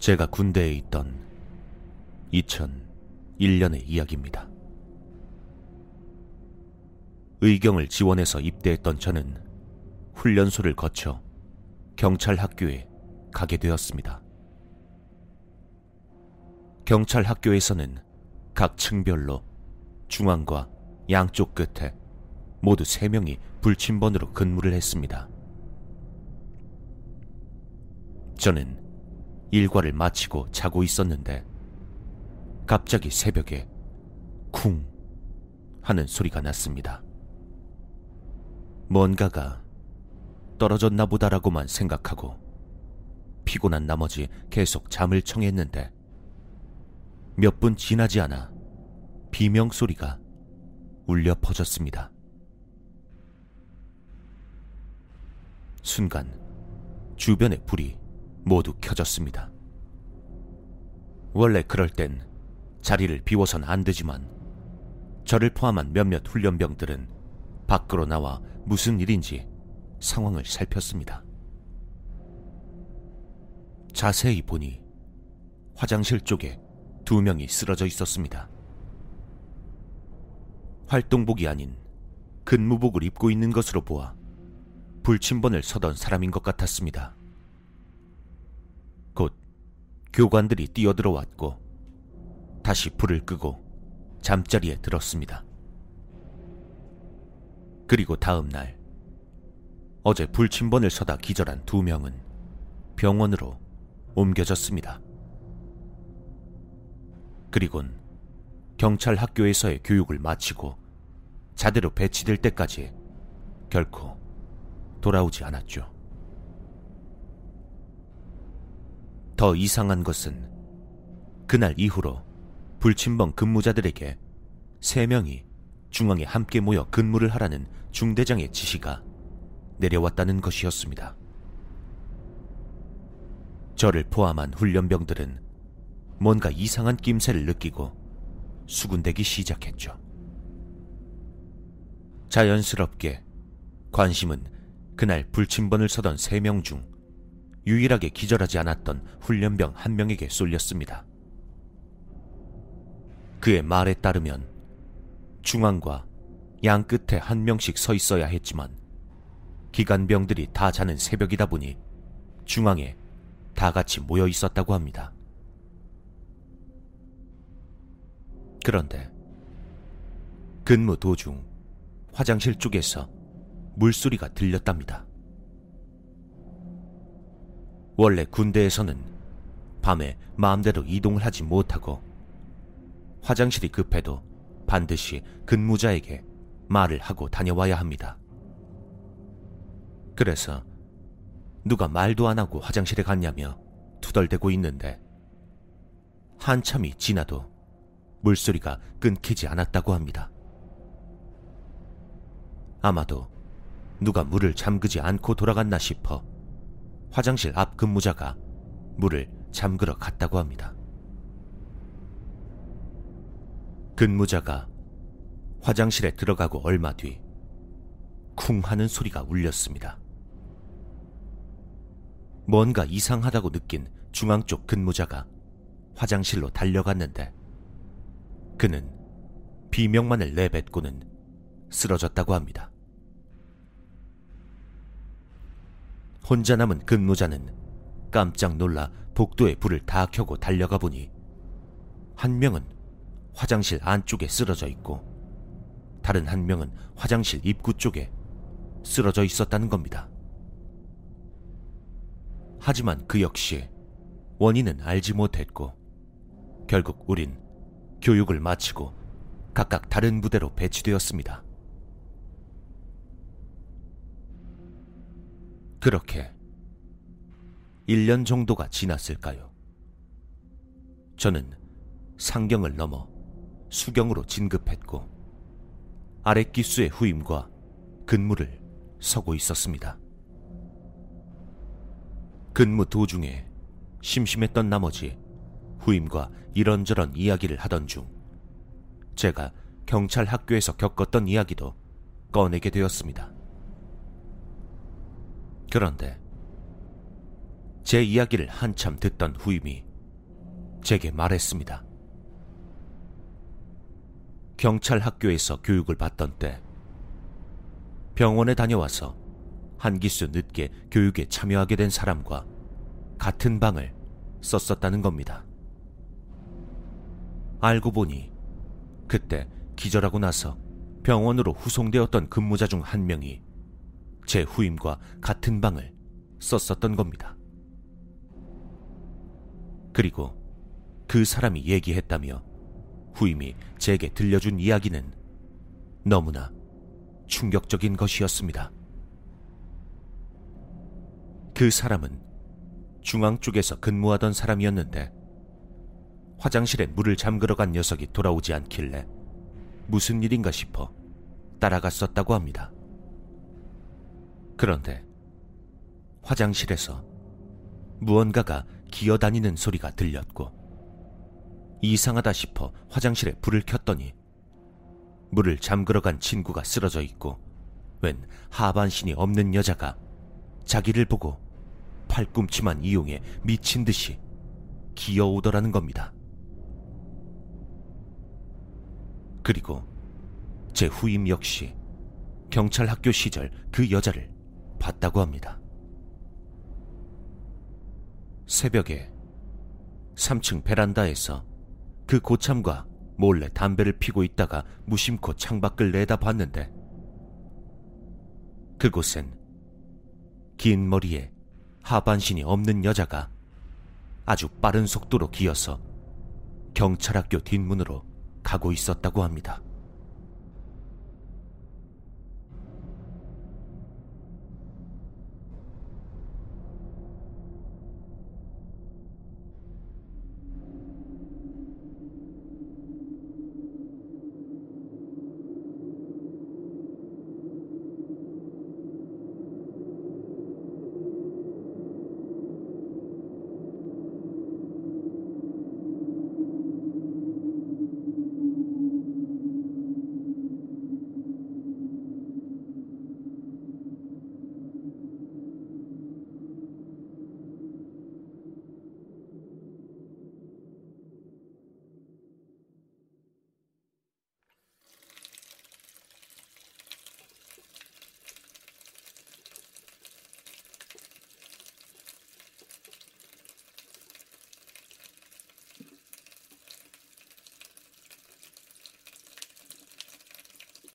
제가 군대에 있던 2001년의 이야기입니다. 의경을 지원해서 입대했던 저는 훈련소를 거쳐 경찰 학교에 가게 되었습니다. 경찰 학교에서는 각 층별로 중앙과 양쪽 끝에 모두 3명이 불침번으로 근무를 했습니다. 저는 일과를 마치고 자고 있었는데 갑자기 새벽에 쿵 하는 소리가 났습니다. 뭔가가 떨어졌나 보다라고만 생각하고 피곤한 나머지 계속 잠을 청했는데 몇 분 지나지 않아 비명 소리가 울려 퍼졌습니다. 순간 주변의 불이 모두 켜졌습니다. 원래 그럴 땐 자리를 비워선 안 되지만 저를 포함한 몇몇 훈련병들은 밖으로 나와 무슨 일인지 상황을 살폈습니다. 자세히 보니 화장실 쪽에 두 명이 쓰러져 있었습니다. 활동복이 아닌 근무복을 입고 있는 것으로 보아 불침번을 서던 사람인 것 같았습니다. 곧 교관들이 뛰어들어왔고 다시 불을 끄고 잠자리에 들었습니다. 그리고 다음 날 어제 불침번을 서다 기절한 두 명은 병원으로 옮겨졌습니다. 그리곤 경찰 학교에서의 교육을 마치고 자대로 배치될 때까지 결코 돌아오지 않았죠. 더 이상한 것은 그날 이후로 불침번 근무자들에게 세 명이 중앙에 함께 모여 근무를 하라는 중대장의 지시가 내려왔다는 것이었습니다. 저를 포함한 훈련병들은 뭔가 이상한 낌새를 느끼고 수군대기 시작했죠. 자연스럽게 관심은 그날 불침번을 서던 세 명 중 유일하게 기절하지 않았던 훈련병 한 명에게 쏠렸습니다. 그의 말에 따르면 중앙과 양 끝에 한 명씩 서 있어야 했지만 기관병들이 다 자는 새벽이다 보니 중앙에 다 같이 모여 있었다고 합니다. 그런데 근무 도중 화장실 쪽에서 물소리가 들렸답니다. 원래 군대에서는 밤에 마음대로 이동을 하지 못하고 화장실이 급해도 반드시 근무자에게 말을 하고 다녀와야 합니다. 그래서 누가 말도 안 하고 화장실에 갔냐며 투덜대고 있는데 한참이 지나도 물소리가 끊기지 않았다고 합니다. 아마도 누가 물을 잠그지 않고 돌아갔나 싶어 화장실 앞 근무자가 물을 잠그러 갔다고 합니다. 근무자가 화장실에 들어가고 얼마 뒤 쿵 하는 소리가 울렸습니다. 뭔가 이상하다고 느낀 중앙 쪽 근무자가 화장실로 달려갔는데 그는 비명만을 내뱉고는 쓰러졌다고 합니다. 혼자 남은 근무자는 깜짝 놀라 복도에 불을 다 켜고 달려가 보니 한 명은 화장실 안쪽에 쓰러져 있고 다른 한 명은 화장실 입구 쪽에 쓰러져 있었다는 겁니다. 하지만 그 역시 원인은 알지 못했고 결국 우린 교육을 마치고 각각 다른 부대로 배치되었습니다. 그렇게 1년 정도가 지났을까요? 저는 상경을 넘어 수경으로 진급했고 아랫기수의 후임과 근무를 서고 있었습니다. 근무 도중에 심심했던 나머지 후임과 이런저런 이야기를 하던 중 제가 경찰 학교에서 겪었던 이야기도 꺼내게 되었습니다. 그런데 제 이야기를 한참 듣던 후임이 제게 말했습니다. 경찰 학교에서 교육을 받던 때 병원에 다녀와서 한 기수 늦게 교육에 참여하게 된 사람과 같은 방을 썼었다는 겁니다. 알고 보니 그때 기절하고 나서 병원으로 후송되었던 근무자 중 한 명이 제 후임과 같은 방을 썼었던 겁니다. 그리고 그 사람이 얘기했다며 후임이 제게 들려준 이야기는 너무나 충격적인 것이었습니다. 그 사람은 중앙 쪽에서 근무하던 사람이었는데 화장실에 물을 잠그러 간 녀석이 돌아오지 않길래 무슨 일인가 싶어 따라갔었다고 합니다. 그런데 화장실에서 무언가가 기어다니는 소리가 들렸고 이상하다 싶어 화장실에 불을 켰더니 물을 잠그러 간 친구가 쓰러져 있고 웬 하반신이 없는 여자가 자기를 보고 팔꿈치만 이용해 미친 듯이 기어오더라는 겁니다. 그리고 제 후임 역시 경찰 학교 시절 그 여자를 봤다고 합니다. 새벽에 3층 베란다에서 그 고참과 몰래 담배를 피고 있다가 무심코 창밖을 내다봤는데 그곳엔 긴 머리에 하반신이 없는 여자가 아주 빠른 속도로 기어서 경찰학교 뒷문으로 가고 있었다고 합니다.